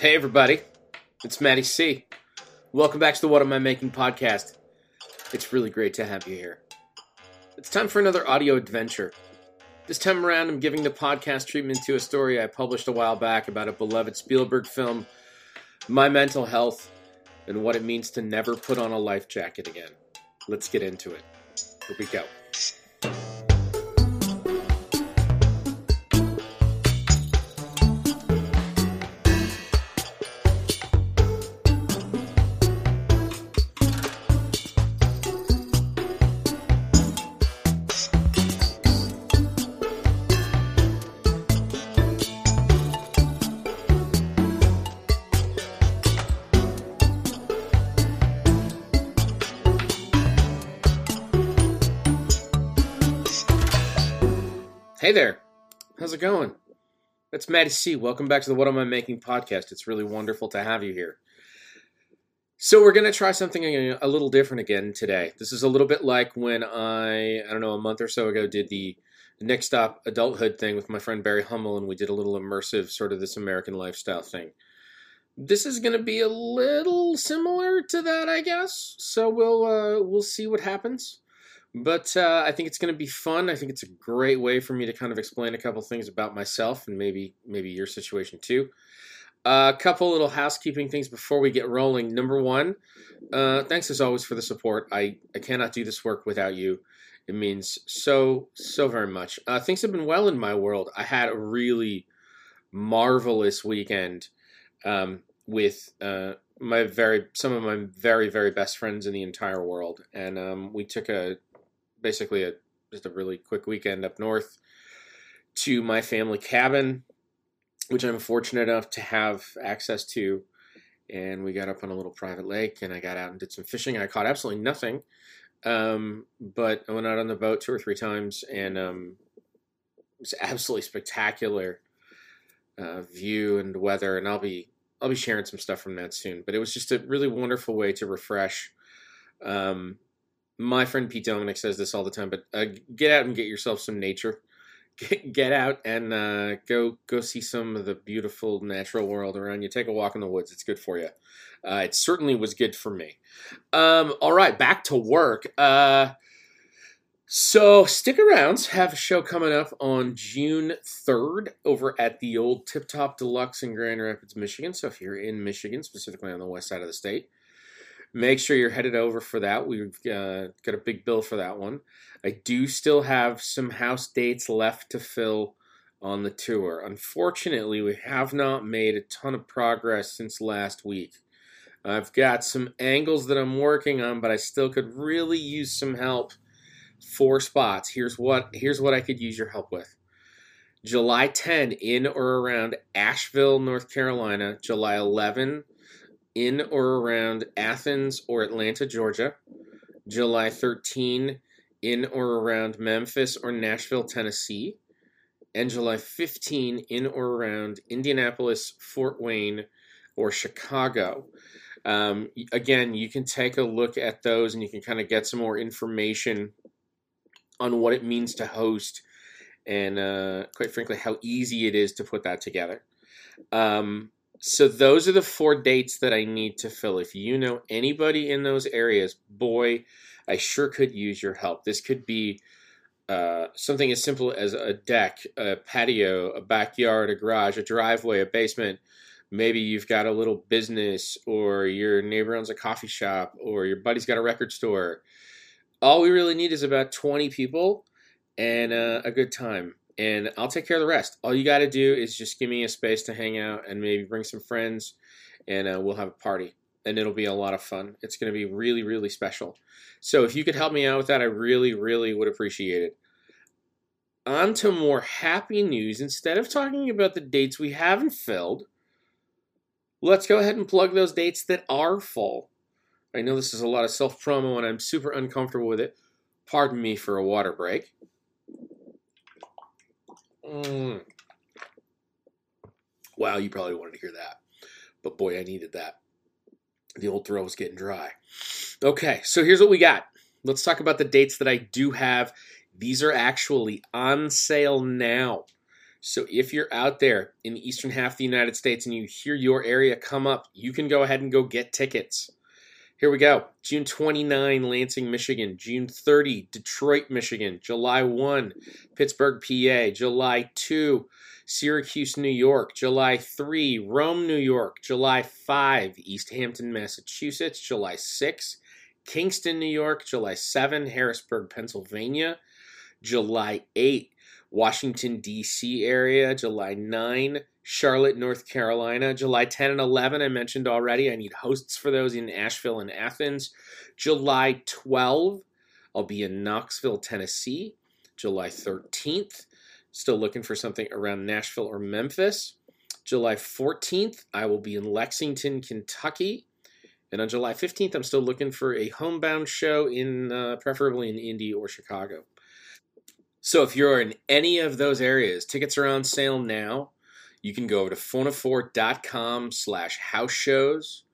Hey, everybody. It's Matty C. Welcome back to the What Am I Making podcast. It's really great to have you here. It's time for another audio adventure. This time around, I'm giving the podcast treatment to a story I published a while back about a beloved Spielberg film, my mental health, and what it means to never put on a life jacket again. Let's get into it. Here we go. It's Matty C. Welcome back to the What Am I Making podcast. It's really wonderful to have you here. So we're going to try something a little different again today. This is a little bit like when I, I don't know, a month or so ago did the Next Stop Adulthood thing with my friend Barry Hummel, and we did a little immersive sort of this American lifestyle thing. This is going to be a little similar to that, I guess. So we'll uh, we'll see what happens. But uh, I think it's going to be fun. I think it's a great way for me to kind of explain a couple things about myself and maybe maybe your situation too. A uh, couple little housekeeping things before we get rolling. Number one, uh, thanks as always for the support. I, I cannot do this work without you. It means so so very much. Uh, things have been well in my world. I had a really marvelous weekend um, with uh, my very some of my very very best friends in the entire world, and um, we took a basically a just a really quick weekend up north to my family cabin, which I'm fortunate enough to have access to. And we got up on a little private lake, and I got out and did some fishing. I caught absolutely nothing, um, but I went out on the boat two or three times, and um, it was absolutely spectacular uh, view and weather. And I'll be I'll be sharing some stuff from that soon. But it was just a really wonderful way to refresh. Um, my friend Pete Dominick says this all the time, but uh, get out and get yourself some nature. Get, get out and uh, go go see some of the beautiful natural world around you. Take a walk in the woods; it's good for you. Uh, it certainly was good for me. Um, all right, back to work. Uh, so stick around. Have a show coming up on June third over at the old Tip Top Deluxe in Grand Rapids, Michigan. So if you're in Michigan, specifically on the west side of the state, make sure you're headed over for that. We've uh, got a big bill for that one. I do still have some house dates left to fill on the tour. Unfortunately, we have not made a ton of progress since last week. I've got some angles that I'm working on, but I still could really use some help. Four spots. Here's what here's what I could use your help with. July 10 in or around Asheville, North Carolina. July 11 in or around Athens or Atlanta, Georgia. July 13 in or around Memphis or Nashville, Tennessee. And July 15 in or around Indianapolis, Fort Wayne, or Chicago. Um, again, you can take a look at those and you can kind of get some more information on what it means to host and, uh, quite frankly, how easy it is to put that together. Um, so those are the four dates that I need to fill. If you know anybody in those areas, boy, I sure could use your help. This could be uh, something as simple as a deck, a patio, a backyard, a garage, a driveway, a basement. Maybe you've got a little business, or your neighbor owns a coffee shop, or your buddy's got a record store. All we really need is about 20 people and uh, a good time and I'll take care of the rest. All you got to do is just give me a space to hang out and maybe bring some friends, and uh, we'll have a party. And it'll be a lot of fun. It's going to be really, really special. So if you could help me out with that, I really, really would appreciate it. On to more happy news. Instead of talking about the dates we haven't filled, let's go ahead and plug those dates that are full. I know this is a lot of self promo and I'm super uncomfortable with it. Pardon me for a water break. Mm. Wow, you probably wanted to hear that. But boy, I needed that. The old throat was getting dry. Okay, so here's what we got. Let's talk about the dates that I do have. These are actually on sale now. So if you're out there in the eastern half of the United States and you hear your area come up, you can go ahead and go get tickets. Here we go. June 29, Lansing, Michigan. June 30, Detroit, Michigan. July 1, Pittsburgh, PA. July 2, Syracuse, New York. July 3, Rome, New York. July 5, Easthampton, Massachusetts. July 6, Kingston, New York. July 7, Harrisburg, Pennsylvania. July 8, Washington, D.C. area. July 9, Charlotte, North Carolina. July 10 and 11, I mentioned already. I need hosts for those in Asheville and Athens. July 12, I'll be in Knoxville, Tennessee. July 13th, still looking for something around Nashville or Memphis. July 14th, I will be in Lexington, Kentucky. And on July 15th, I'm still looking for a homebound show in uh, preferably in Indy or Chicago. So if you're in any of those areas, tickets are on sale now you can go over to phonophore.com slash house shows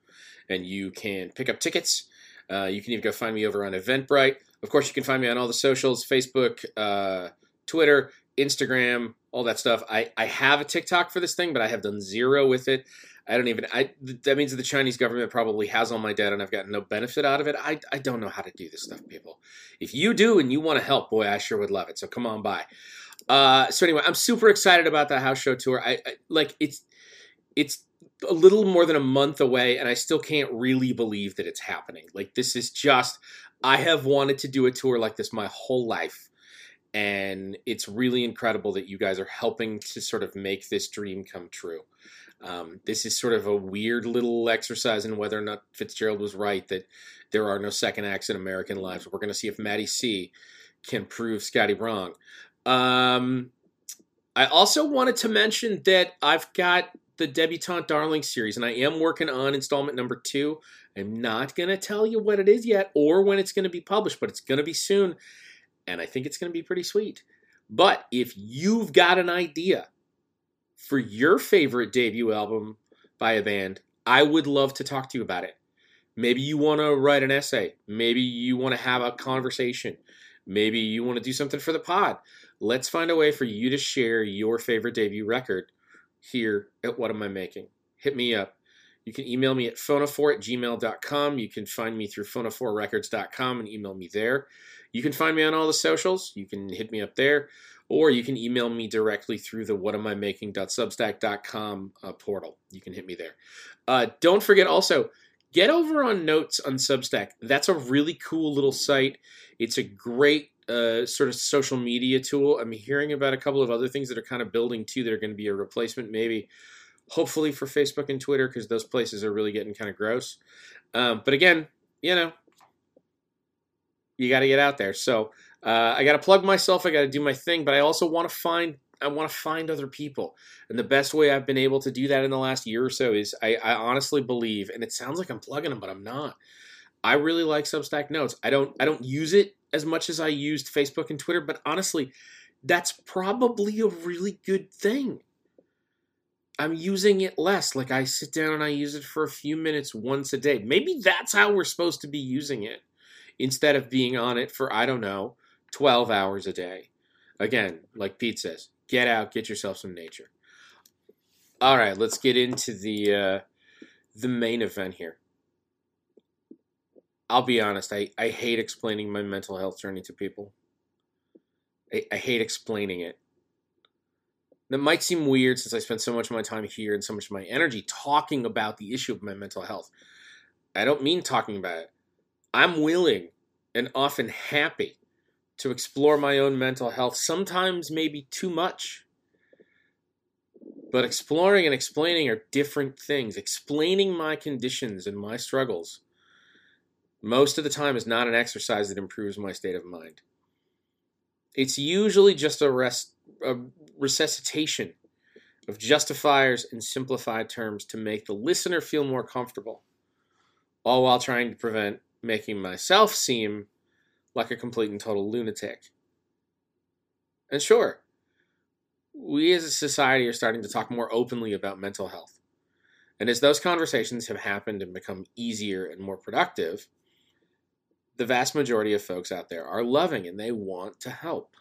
and you can pick up tickets. Uh, you can even go find me over on Eventbrite. Of course, you can find me on all the socials Facebook, uh, Twitter, Instagram, all that stuff. I, I have a TikTok for this thing, but I have done zero with it. I don't even. I that means that the Chinese government probably has all my data, and I've gotten no benefit out of it. I I don't know how to do this stuff, people. If you do and you want to help, boy, I sure would love it. So come on by. Uh, so anyway, I'm super excited about the house show tour. I, I like it's it's a little more than a month away, and I still can't really believe that it's happening. Like this is just I have wanted to do a tour like this my whole life. And it's really incredible that you guys are helping to sort of make this dream come true. Um, this is sort of a weird little exercise in whether or not Fitzgerald was right that there are no second acts in American lives. We're going to see if Matty C can prove Scotty wrong. Um, I also wanted to mention that I've got the Debutante Darling series, and I am working on installment number two. I'm not going to tell you what it is yet or when it's going to be published, but it's going to be soon, and I think it's going to be pretty sweet. But if you've got an idea for your favorite debut album by a band, I would love to talk to you about it. Maybe you want to write an essay. Maybe you want to have a conversation. Maybe you want to do something for the pod. Let's find a way for you to share your favorite debut record here at What Am I Making? Hit me up. You can email me at phonophore at gmail.com. You can find me through phonophorerecords.com and email me there. You can find me on all the socials. You can hit me up there. Or you can email me directly through the whatamimaking.substack.com uh, portal. You can hit me there. Uh, don't forget also, get over on Notes on Substack. That's a really cool little site. It's a great uh, sort of social media tool. I'm hearing about a couple of other things that are kind of building too that are going to be a replacement, maybe, hopefully for Facebook and Twitter because those places are really getting kind of gross. Um, but again, you know, you got to get out there. So uh, I got to plug myself. I got to do my thing, but I also want to find. I want to find other people, and the best way I've been able to do that in the last year or so is I, I honestly believe, and it sounds like I'm plugging them, but I'm not. I really like Substack Notes. I don't I don't use it as much as I used Facebook and Twitter, but honestly, that's probably a really good thing. I'm using it less. Like I sit down and I use it for a few minutes once a day. Maybe that's how we're supposed to be using it instead of being on it for, I don't know, 12 hours a day. Again, like Pete says, get out, get yourself some nature. All right, let's get into the uh, the main event here. I'll be honest, I, I hate explaining my mental health journey to people. I, I hate explaining it. That might seem weird since I spend so much of my time here and so much of my energy talking about the issue of my mental health. I don't mean talking about it. I'm willing and often happy to explore my own mental health, sometimes maybe too much. But exploring and explaining are different things. Explaining my conditions and my struggles most of the time is not an exercise that improves my state of mind. It's usually just a, rest, a resuscitation of justifiers and simplified terms to make the listener feel more comfortable, all while trying to prevent making myself seem like a complete and total lunatic. And sure, we as a society are starting to talk more openly about mental health. And as those conversations have happened and become easier and more productive, the vast majority of folks out there are loving and they want to help.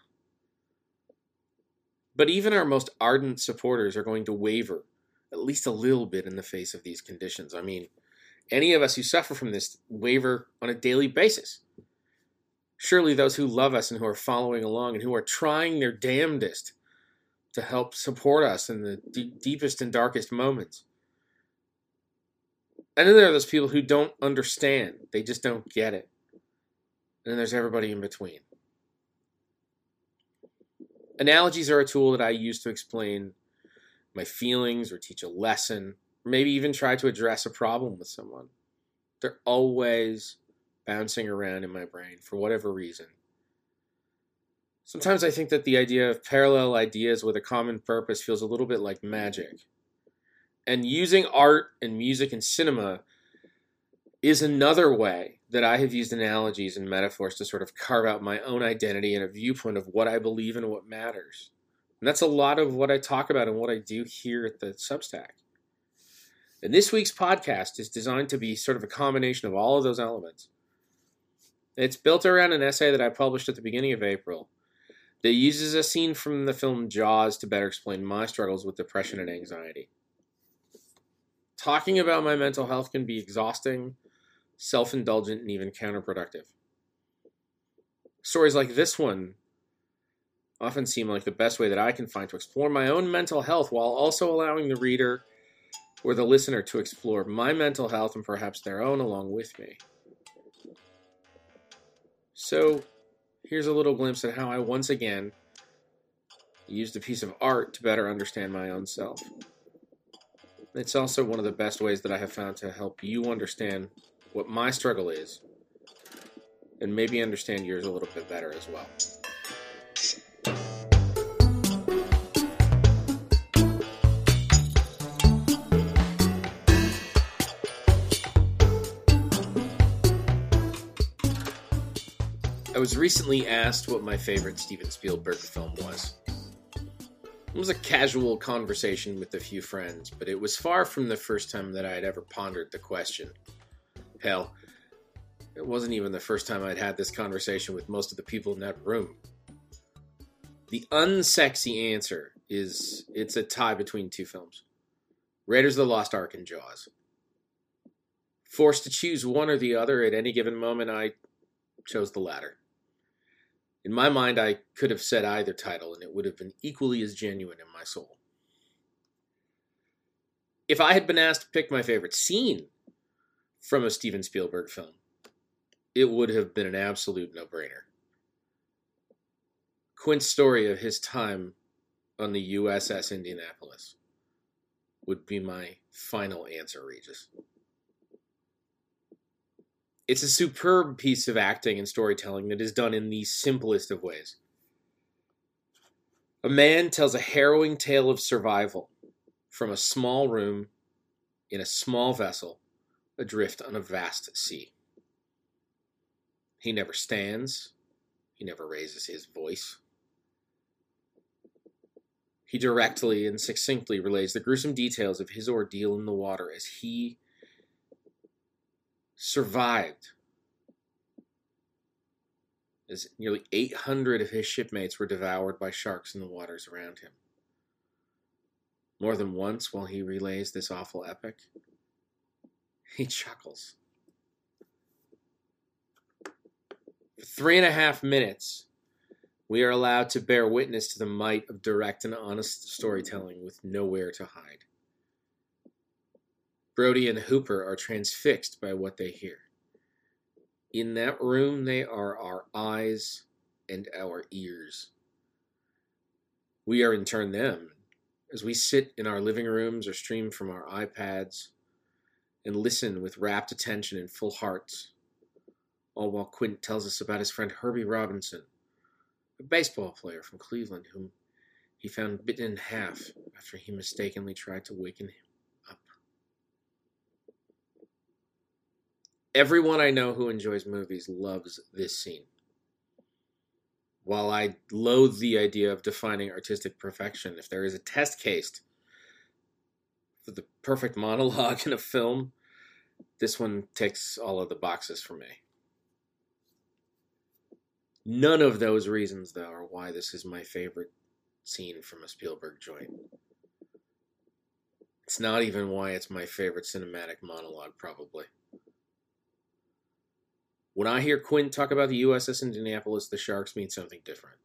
But even our most ardent supporters are going to waver at least a little bit in the face of these conditions. I mean, any of us who suffer from this waver on a daily basis. Surely those who love us and who are following along and who are trying their damnedest to help support us in the d- deepest and darkest moments. And then there are those people who don't understand, they just don't get it. And then there's everybody in between. Analogies are a tool that I use to explain my feelings or teach a lesson, or maybe even try to address a problem with someone. They're always bouncing around in my brain for whatever reason. Sometimes I think that the idea of parallel ideas with a common purpose feels a little bit like magic. And using art and music and cinema is another way that I have used analogies and metaphors to sort of carve out my own identity and a viewpoint of what I believe and what matters. And that's a lot of what I talk about and what I do here at the Substack. And this week's podcast is designed to be sort of a combination of all of those elements. It's built around an essay that I published at the beginning of April that uses a scene from the film Jaws to better explain my struggles with depression and anxiety. Talking about my mental health can be exhausting, self indulgent, and even counterproductive. Stories like this one often seem like the best way that I can find to explore my own mental health while also allowing the reader or the listener to explore my mental health and perhaps their own along with me. So, here's a little glimpse at how I once again used a piece of art to better understand my own self. It's also one of the best ways that I have found to help you understand what my struggle is and maybe understand yours a little bit better as well. I was recently asked what my favorite Steven Spielberg film was. It was a casual conversation with a few friends, but it was far from the first time that I had ever pondered the question. Hell, it wasn't even the first time I'd had this conversation with most of the people in that room. The unsexy answer is it's a tie between two films Raiders of the Lost Ark and Jaws. Forced to choose one or the other at any given moment, I chose the latter. In my mind, I could have said either title, and it would have been equally as genuine in my soul. If I had been asked to pick my favorite scene from a Steven Spielberg film, it would have been an absolute no brainer. Quint's story of his time on the USS Indianapolis would be my final answer, Regis. It's a superb piece of acting and storytelling that is done in the simplest of ways. A man tells a harrowing tale of survival from a small room in a small vessel adrift on a vast sea. He never stands, he never raises his voice. He directly and succinctly relays the gruesome details of his ordeal in the water as he survived as nearly 800 of his shipmates were devoured by sharks in the waters around him. More than once, while he relays this awful epic, he chuckles. For three and a half minutes, we are allowed to bear witness to the might of direct and honest storytelling with nowhere to hide. Brody and Hooper are transfixed by what they hear. In that room, they are our eyes and our ears. We are in turn them as we sit in our living rooms or stream from our iPads and listen with rapt attention and full hearts, all while Quint tells us about his friend Herbie Robinson, a baseball player from Cleveland whom he found bitten in half after he mistakenly tried to waken him up. Everyone I know who enjoys movies loves this scene. While I loathe the idea of defining artistic perfection, if there is a test case the perfect monologue in a film, this one ticks all of the boxes for me. None of those reasons, though, are why this is my favorite scene from a Spielberg joint. It's not even why it's my favorite cinematic monologue, probably. When I hear Quint talk about the USS Indianapolis, the Sharks mean something different.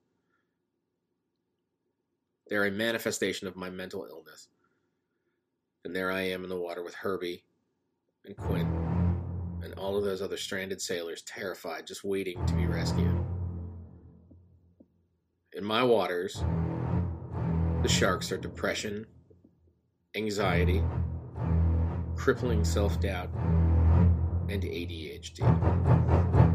They're a manifestation of my mental illness. And there I am in the water with Herbie and Quint and all of those other stranded sailors, terrified, just waiting to be rescued. In my waters, the sharks are depression, anxiety, crippling self doubt, and ADHD.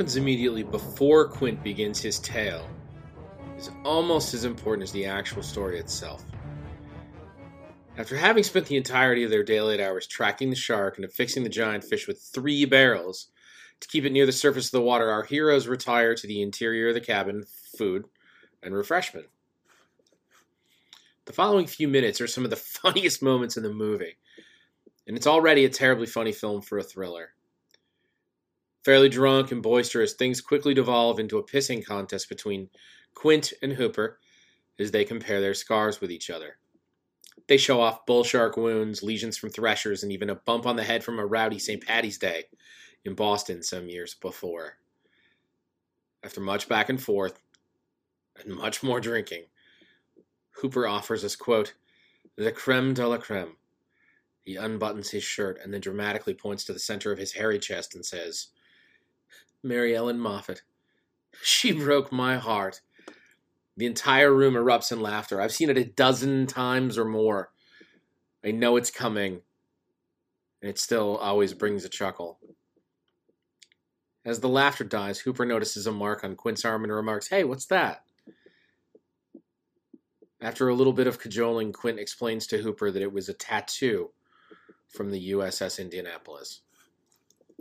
Happens immediately before Quint begins his tale is almost as important as the actual story itself. After having spent the entirety of their daylight hours tracking the shark and affixing the giant fish with three barrels to keep it near the surface of the water, our heroes retire to the interior of the cabin, for food, and refreshment. The following few minutes are some of the funniest moments in the movie, and it's already a terribly funny film for a thriller. Fairly drunk and boisterous, things quickly devolve into a pissing contest between Quint and Hooper as they compare their scars with each other. They show off bull shark wounds, lesions from threshers, and even a bump on the head from a rowdy St. Patty's Day in Boston some years before. After much back and forth, and much more drinking, Hooper offers us, quote, the creme de la creme. He unbuttons his shirt and then dramatically points to the center of his hairy chest and says, Mary Ellen Moffit. She broke my heart. The entire room erupts in laughter. I've seen it a dozen times or more. I know it's coming, and it still always brings a chuckle. As the laughter dies, Hooper notices a mark on Quint's arm and remarks, Hey, what's that? After a little bit of cajoling, Quint explains to Hooper that it was a tattoo from the USS Indianapolis.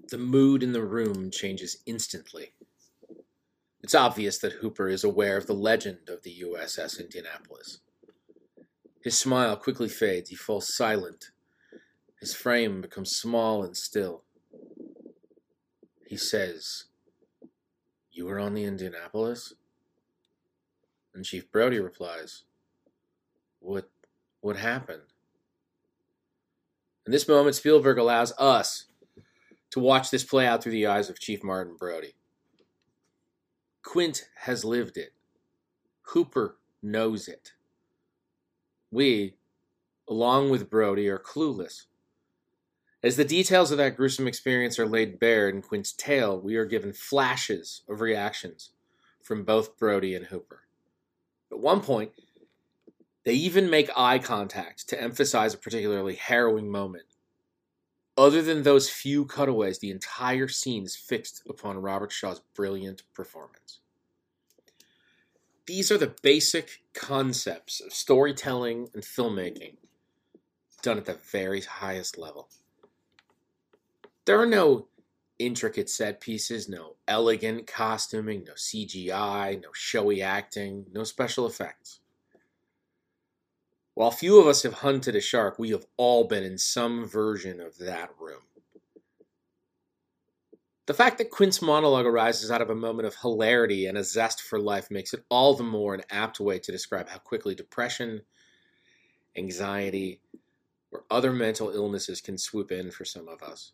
The mood in the room changes instantly. It's obvious that Hooper is aware of the legend of the USS Indianapolis. His smile quickly fades. He falls silent. His frame becomes small and still. He says, You were on the Indianapolis? And Chief Brody replies, What what happened? In this moment, Spielberg allows us to watch this play out through the eyes of Chief Martin Brody. Quint has lived it. Hooper knows it. We, along with Brody, are clueless. As the details of that gruesome experience are laid bare in Quint's tale, we are given flashes of reactions from both Brody and Hooper. At one point, they even make eye contact to emphasize a particularly harrowing moment. Other than those few cutaways, the entire scene is fixed upon Robert Shaw's brilliant performance. These are the basic concepts of storytelling and filmmaking done at the very highest level. There are no intricate set pieces, no elegant costuming, no CGI, no showy acting, no special effects. While few of us have hunted a shark, we have all been in some version of that room. The fact that Quint's monologue arises out of a moment of hilarity and a zest for life makes it all the more an apt way to describe how quickly depression, anxiety, or other mental illnesses can swoop in for some of us.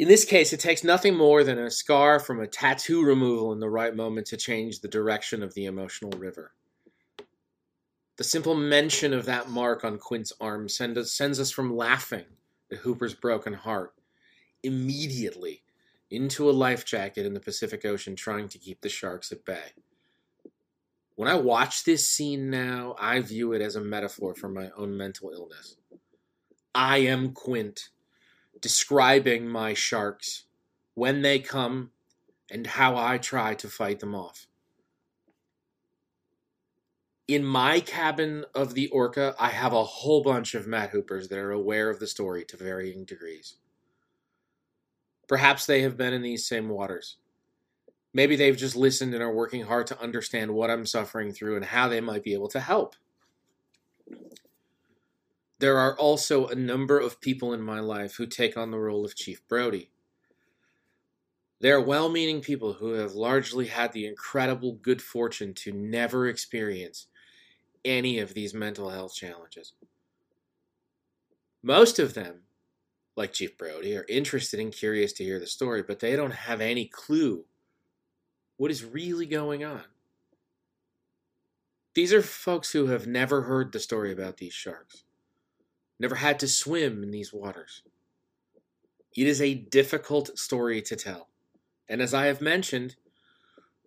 In this case, it takes nothing more than a scar from a tattoo removal in the right moment to change the direction of the emotional river. The simple mention of that mark on Quint's arm send us, sends us from laughing at Hooper's broken heart immediately into a life jacket in the Pacific Ocean trying to keep the sharks at bay. When I watch this scene now, I view it as a metaphor for my own mental illness. I am Quint, describing my sharks, when they come, and how I try to fight them off in my cabin of the Orca, I have a whole bunch of Matt Hoopers that are aware of the story to varying degrees. Perhaps they have been in these same waters. Maybe they've just listened and are working hard to understand what I'm suffering through and how they might be able to help. There are also a number of people in my life who take on the role of Chief Brody. They are well meaning people who have largely had the incredible good fortune to never experience any of these mental health challenges. Most of them, like Chief Brody, are interested and curious to hear the story, but they don't have any clue what is really going on. These are folks who have never heard the story about these sharks, never had to swim in these waters. It is a difficult story to tell, and as I have mentioned,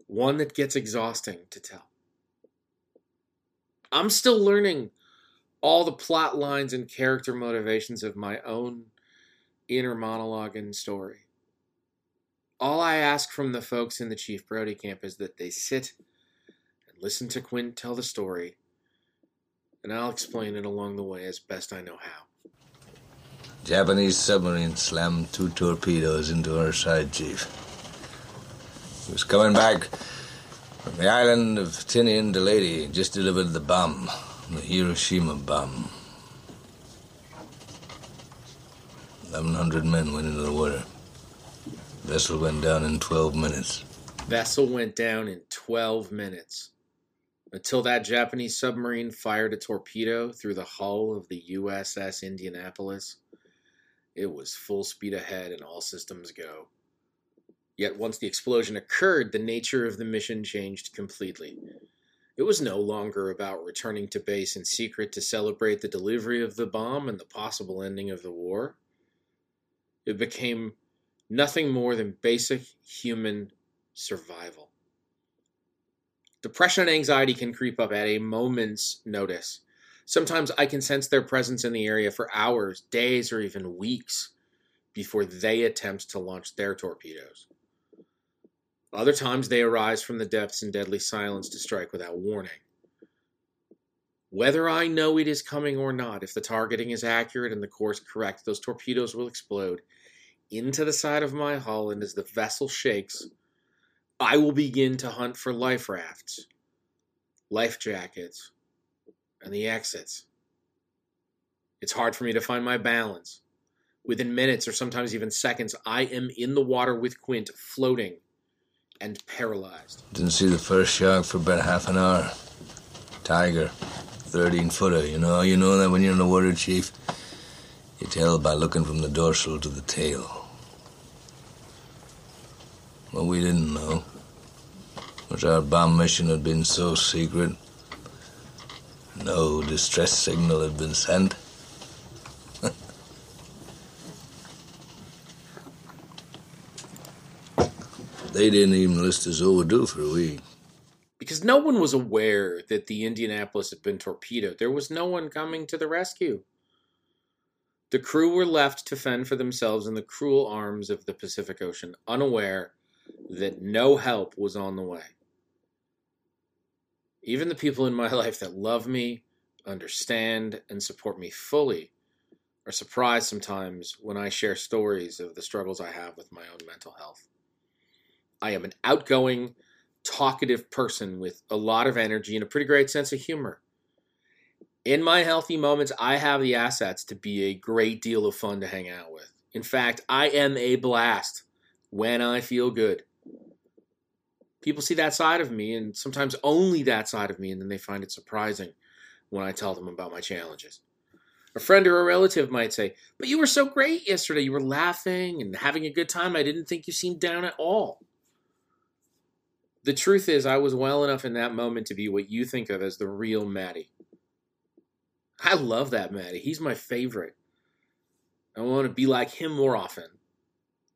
one that gets exhausting to tell. I'm still learning all the plot lines and character motivations of my own inner monologue and story. All I ask from the folks in the Chief Brody camp is that they sit and listen to Quint tell the story, and I'll explain it along the way as best I know how. Japanese submarine slammed two torpedoes into our side, Chief. He was coming back from the island of Tinian to Leyte, just delivered the bomb, the Hiroshima bomb. 1,100 men went into the water. Vessel went down in 12 minutes. Vessel went down in 12 minutes. Until that Japanese submarine fired a torpedo through the hull of the USS Indianapolis, it was full speed ahead and all systems go. Yet once the explosion occurred, the nature of the mission changed completely. It was no longer about returning to base in secret to celebrate the delivery of the bomb and the possible ending of the war. It became nothing more than basic human survival. Depression and anxiety can creep up at a moment's notice. Sometimes I can sense their presence in the area for hours, days, or even weeks before they attempt to launch their torpedoes. Other times they arise from the depths in deadly silence to strike without warning. Whether I know it is coming or not, if the targeting is accurate and the course correct, those torpedoes will explode into the side of my hull, and as the vessel shakes, I will begin to hunt for life rafts, life jackets, and the exits. It's hard for me to find my balance. Within minutes or sometimes even seconds, I am in the water with Quint, floating and paralyzed. Didn't see the first shark for about half an hour. Tiger, 13 footer, you know. You know that when you're in the water, Chief. You tell by looking from the dorsal to the tail. What we didn't know was our bomb mission had been so secret. No distress signal had been sent. They didn't even list us overdue for a week. Because no one was aware that the Indianapolis had been torpedoed. There was no one coming to the rescue. The crew were left to fend for themselves in the cruel arms of the Pacific Ocean, unaware that no help was on the way. Even the people in my life that love me, understand, and support me fully are surprised sometimes when I share stories of the struggles I have with my own mental health. I am an outgoing, talkative person with a lot of energy and a pretty great sense of humor. In my healthy moments, I have the assets to be a great deal of fun to hang out with. In fact, I am a blast when I feel good. People see that side of me, and sometimes only that side of me, and then they find it surprising when I tell them about my challenges. A friend or a relative might say, But you were so great yesterday. You were laughing and having a good time. I didn't think you seemed down at all. The truth is, I was well enough in that moment to be what you think of as the real Matty. I love that Matty. He's my favorite. I want to be like him more often.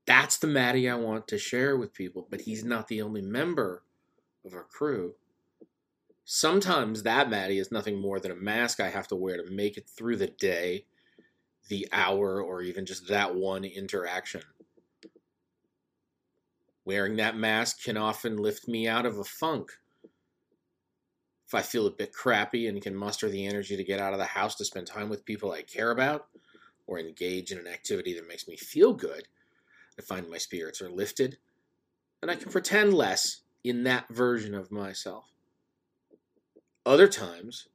That's the Matty I want to share with people, but he's not the only member of our crew. Sometimes that Matty is nothing more than a mask I have to wear to make it through the day, the hour, or even just that one interaction. Wearing that mask can often lift me out of a funk. If I feel a bit crappy and can muster the energy to get out of the house to spend time with people I care about or engage in an activity that makes me feel good, I find my spirits are lifted, and I can pretend less in that version of myself. Other times,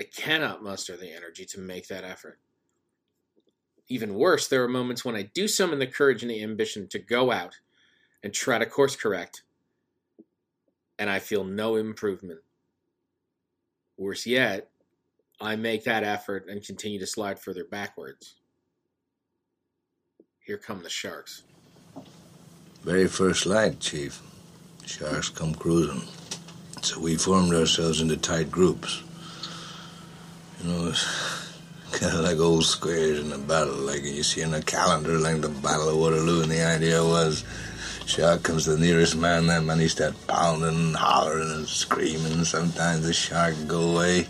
I cannot muster the energy to make that effort. Even worse, there are moments when I do summon the courage and the ambition to go out and try to course correct, and I feel no improvement. Worse yet, I make that effort and continue to slide further backwards. Here come the sharks. Very first light, Chief. Sharks come cruising. So we formed ourselves into tight groups. You know, kind of like old squares in a battle, like you see in a calendar, like the Battle of Waterloo. And the idea was, shark comes the nearest man, that man he start pounding and hollering and screaming. Sometimes the shark go away.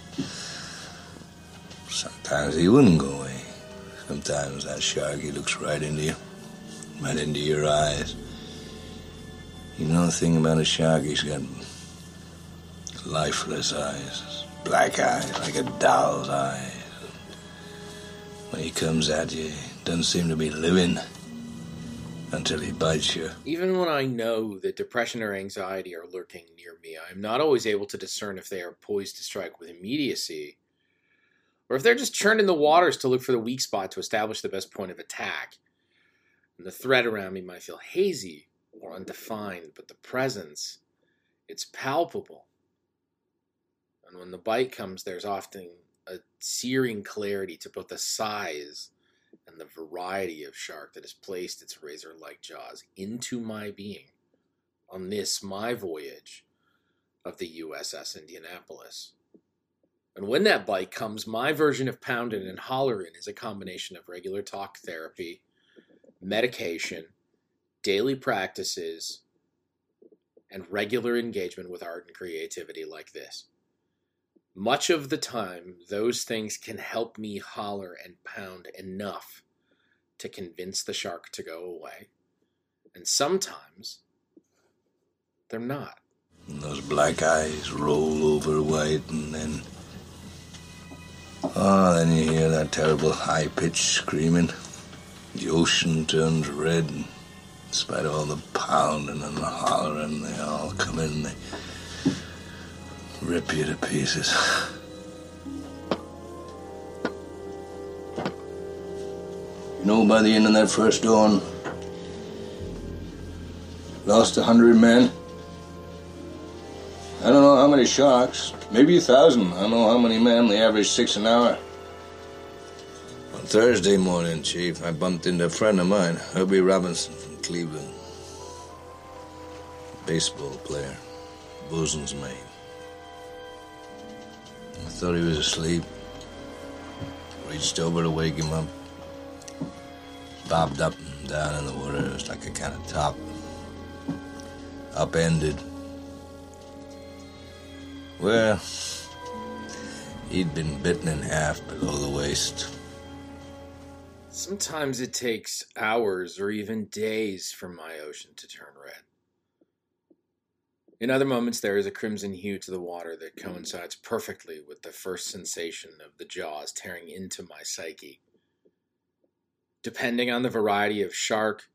Sometimes he wouldn't go away. Sometimes that shark, he looks right into you, right into your eyes. You know the thing about a shark, he's got lifeless eyes, black eyes, like a doll's eyes. When he comes at you, he doesn't seem to be living until he bites you. Even when I know that depression or anxiety are lurking near me, I am not always able to discern if they are poised to strike with immediacy or if they're just churning the waters to look for the weak spot to establish the best point of attack. And the threat around me might feel hazy or undefined, but the presence, it's palpable. And when the bite comes, there's often a searing clarity to both the size and the variety of shark that has placed its razor like jaws into my being on this, my voyage of the USS Indianapolis. And when that bite comes, my version of pounding and hollering is a combination of regular talk therapy, medication, daily practices, and regular engagement with art and creativity like this. Much of the time, those things can help me holler and pound enough to convince the shark to go away. And sometimes they're not. And those black eyes roll over white, and then. Oh, then you hear that terrible high pitched screaming. The ocean turns red, and in spite of all the pounding and the hollering, they all come in. And they rip you to pieces. Know, by the end of that first dawn, lost a hundred men. I don't know how many sharks, maybe a thousand. I don't know how many men. They average six an hour. On Thursday morning, Chief, I bumped into a friend of mine, Herbie Robinson from Cleveland. Baseball player, Bosun's mate. I thought he was asleep. Reached over to wake him up. Bobbed up and down in the water. It was like a kind of top. Upended. Well, he'd been bitten in half below the waist. Sometimes it takes hours or even days for my ocean to turn red. In other moments, there is a crimson hue to the water that coincides perfectly with the first sensation of the jaws tearing into my psyche. Depending on the variety of shark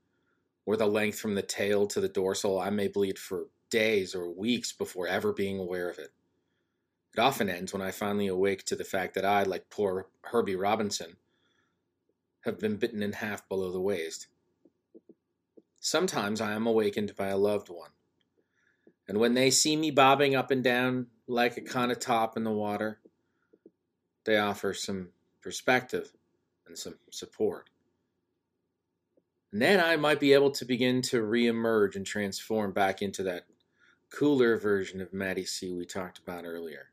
or the length from the tail to the dorsal, I may bleed for days or weeks before ever being aware of it. It often ends when I finally awake to the fact that I, like poor Herbie Robinson, have been bitten in half below the waist. Sometimes I am awakened by a loved one and when they see me bobbing up and down like a kind of top in the water, they offer some perspective and some support. And then I might be able to begin to reemerge and transform back into that cooler version of Matty C we talked about earlier.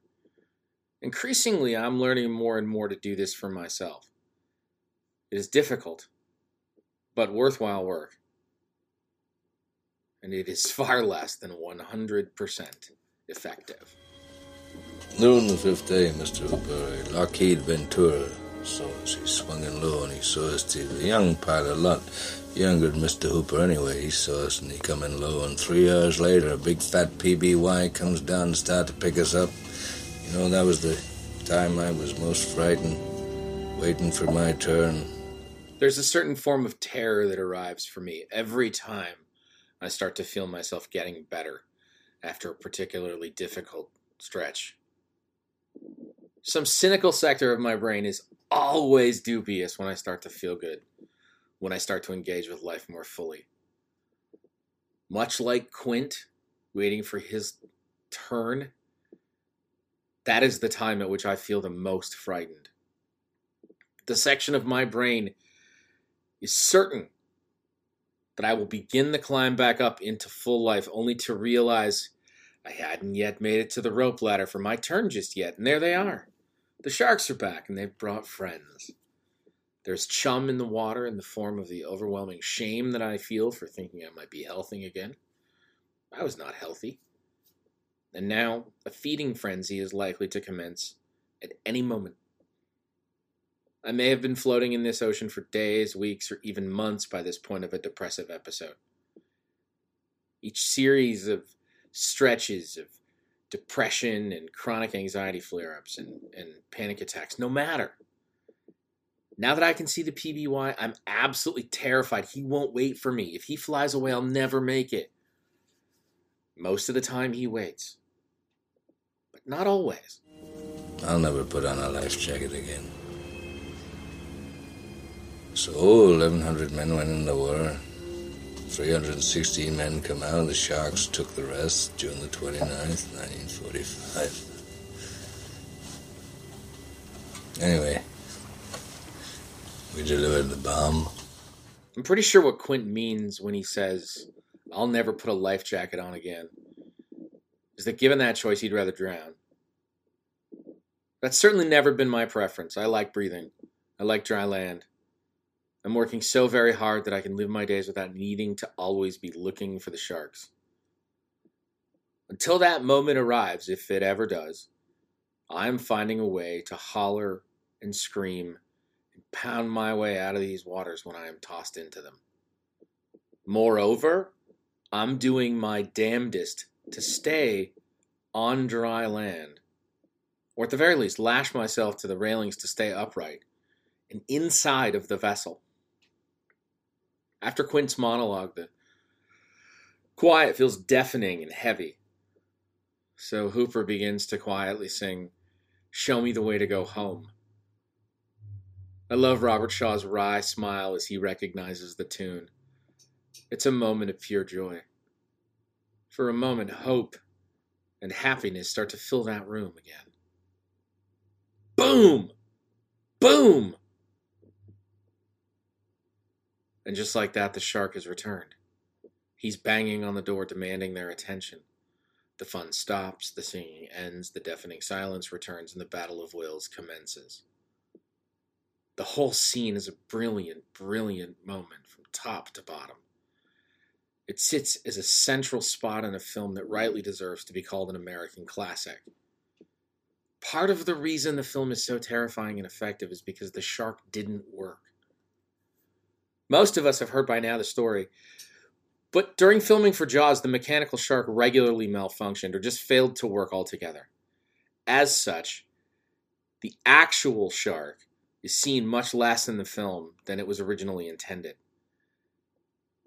Increasingly, I'm learning more and more to do this for myself. It is difficult, but worthwhile work and it is far less than 100% effective. Noon the fifth day, Mr. Hooper, Lockheed Ventura saw us. He swung in low and he saw us too. The young pilot, lot younger than Mr. Hooper anyway, he saw us and he come in low. And three hours later, a big fat PBY comes down and start to pick us up. You know, that was the time I was most frightened, waiting for my turn. There's a certain form of terror that arrives for me every time I start to feel myself getting better after a particularly difficult stretch. Some cynical sector of my brain is always dubious when I start to feel good, when I start to engage with life more fully. Much like Quint waiting for his turn, that is the time at which I feel the most frightened. The section of my brain is certain that I will begin the climb back up into full life only to realize I hadn't yet made it to the rope ladder for my turn just yet, and there they are. The sharks are back, and they've brought friends. There's chum in the water in the form of the overwhelming shame that I feel for thinking I might be healthy again. I was not healthy. And now a feeding frenzy is likely to commence at any moment. I may have been floating in this ocean for days, weeks, or even months by this point of a depressive episode. Each series of stretches of depression and chronic anxiety flare ups and, and panic attacks, no matter. Now that I can see the PBY, I'm absolutely terrified he won't wait for me. If he flies away, I'll never make it. Most of the time, he waits. But not always. I'll never put on a life jacket again. So 1,100 men went in the war. 316 men come out. The Sharks took the rest June the 29th, 1945. Anyway, we delivered the bomb. I'm pretty sure what Quint means when he says, I'll never put a life jacket on again, is that given that choice, he'd rather drown. That's certainly never been my preference. I like breathing, I like dry land. I'm working so very hard that I can live my days without needing to always be looking for the sharks. Until that moment arrives, if it ever does, I'm finding a way to holler and scream pound my way out of these waters when I am tossed into them. Moreover, I'm doing my damnedest to stay on dry land, or at the very least, lash myself to the railings to stay upright and inside of the vessel. After Quint's monologue, the quiet feels deafening and heavy. So Hooper begins to quietly sing, Show Me the Way to Go Home. I love Robert Shaw's wry smile as he recognizes the tune. It's a moment of pure joy. For a moment, hope and happiness start to fill that room again. Boom! Boom! And just like that, the shark has returned. He's banging on the door, demanding their attention. The fun stops, the singing ends, the deafening silence returns, and the Battle of Wills commences. The whole scene is a brilliant, brilliant moment from top to bottom. It sits as a central spot in a film that rightly deserves to be called an American classic. Part of the reason the film is so terrifying and effective is because the shark didn't work. Most of us have heard by now the story. But during filming for Jaws, the mechanical shark regularly malfunctioned or just failed to work altogether. As such, the actual shark is seen much less in the film than it was originally intended.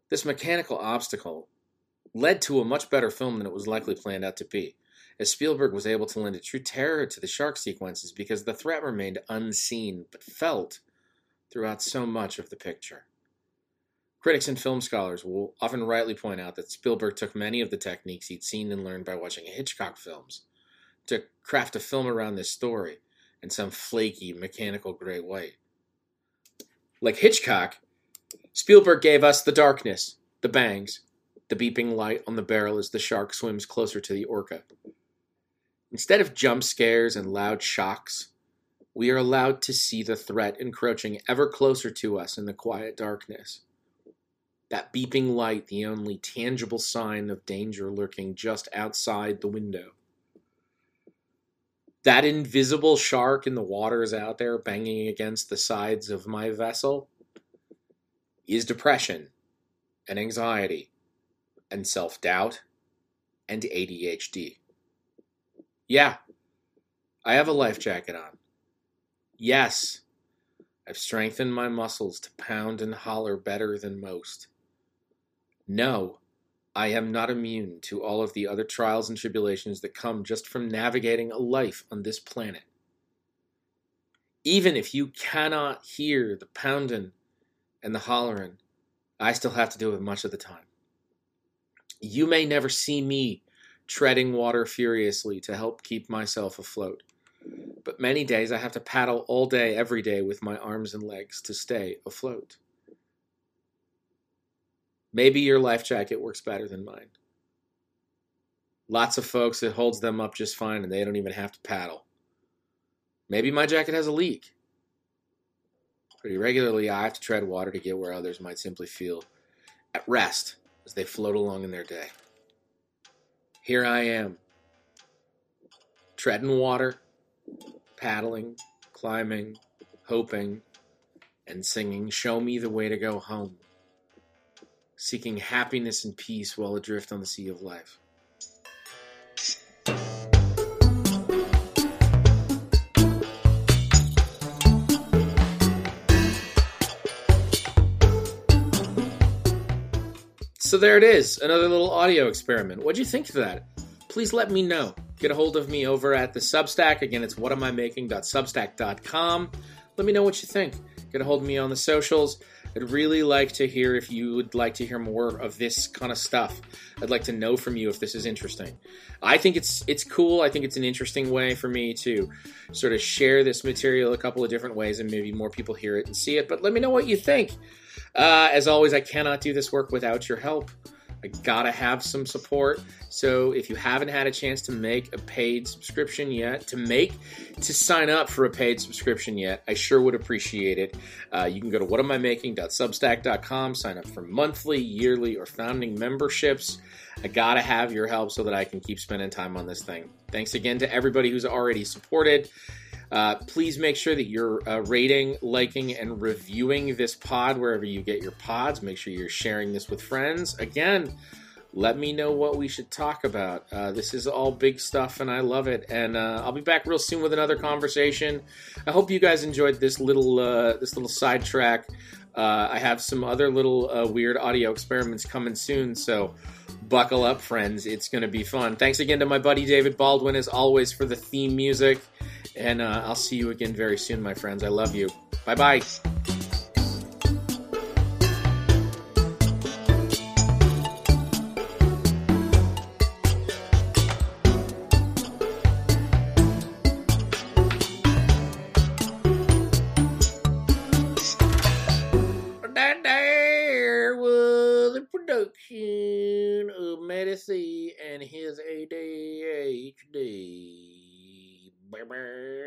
This mechanical obstacle led to a much better film than it was likely planned out to be, as Spielberg was able to lend a true terror to the shark sequences because the threat remained unseen but felt throughout so much of the picture. Critics and film scholars will often rightly point out that Spielberg took many of the techniques he'd seen and learned by watching Hitchcock films to craft a film around this story in some flaky, mechanical great white. Like Hitchcock, Spielberg gave us the darkness, the bangs, the beeping light on the barrel as the shark swims closer to the orca. Instead of jump scares and loud shocks, we are allowed to see the threat encroaching ever closer to us in the quiet darkness that beeping light the only tangible sign of danger lurking just outside the window. That invisible shark in the waters out there banging against the sides of my vessel is depression and anxiety and self doubt and ADHD. Yeah, I have a life jacket on. Yes, I've strengthened my muscles to pound and holler better than most. No, I am not immune to all of the other trials and tribulations that come just from navigating a life on this planet. Even if you cannot hear the pounding and the hollering, I still have to do it much of the time. You may never see me treading water furiously to help keep myself afloat. But many days I have to paddle all day, every day, with my arms and legs to stay afloat. Maybe your life jacket works better than mine. Lots of folks, it holds them up just fine and they don't even have to paddle. Maybe my jacket has a leak. Pretty regularly, I have to tread water to get where others might simply feel at rest as they float along in their day. Here I am, treading water, paddling, climbing, hoping, and singing, Show me the way to go home, seeking happiness and peace while adrift on the sea of life. So there it is, another little audio experiment. What'd you think of that? Please let me know. Get a hold of me over at the Substack. Again, it's whatamimaking.substack.com. Let me know what you think. Get a hold of me on the socials. I'd really like to hear if you would like to hear more of this kind of stuff. I'd like to know from you if this is interesting. I think it's it's cool. I think it's an interesting way for me to sort of share this material a couple of different ways and maybe more people hear it and see it. But let me know what you think. Uh, as always, I cannot do this work without your help. I gotta have some support. So if you haven't had a chance to make a paid subscription yet, to make to sign up for a paid subscription yet, I sure would appreciate it. Uh, you can go to whatamimaking.substack.com, sign up for monthly, yearly, or founding memberships. I gotta have your help so that I can keep spending time on this thing. Thanks again to everybody who's already supported. Uh, please make sure that you're uh, rating, liking, and reviewing this pod wherever you get your pods. Make sure you're sharing this with friends. Again, let me know what we should talk about. Uh, this is all big stuff, and I love it. And uh, I'll be back real soon with another conversation. I hope you guys enjoyed this little uh, this little sidetrack. Uh, I have some other little uh, weird audio experiments coming soon, so buckle up, friends. It's going to be fun. Thanks again to my buddy David Baldwin, as always, for the theme music. And uh, I'll see you again very soon, my friends. I love you. Bye bye. Bye bye.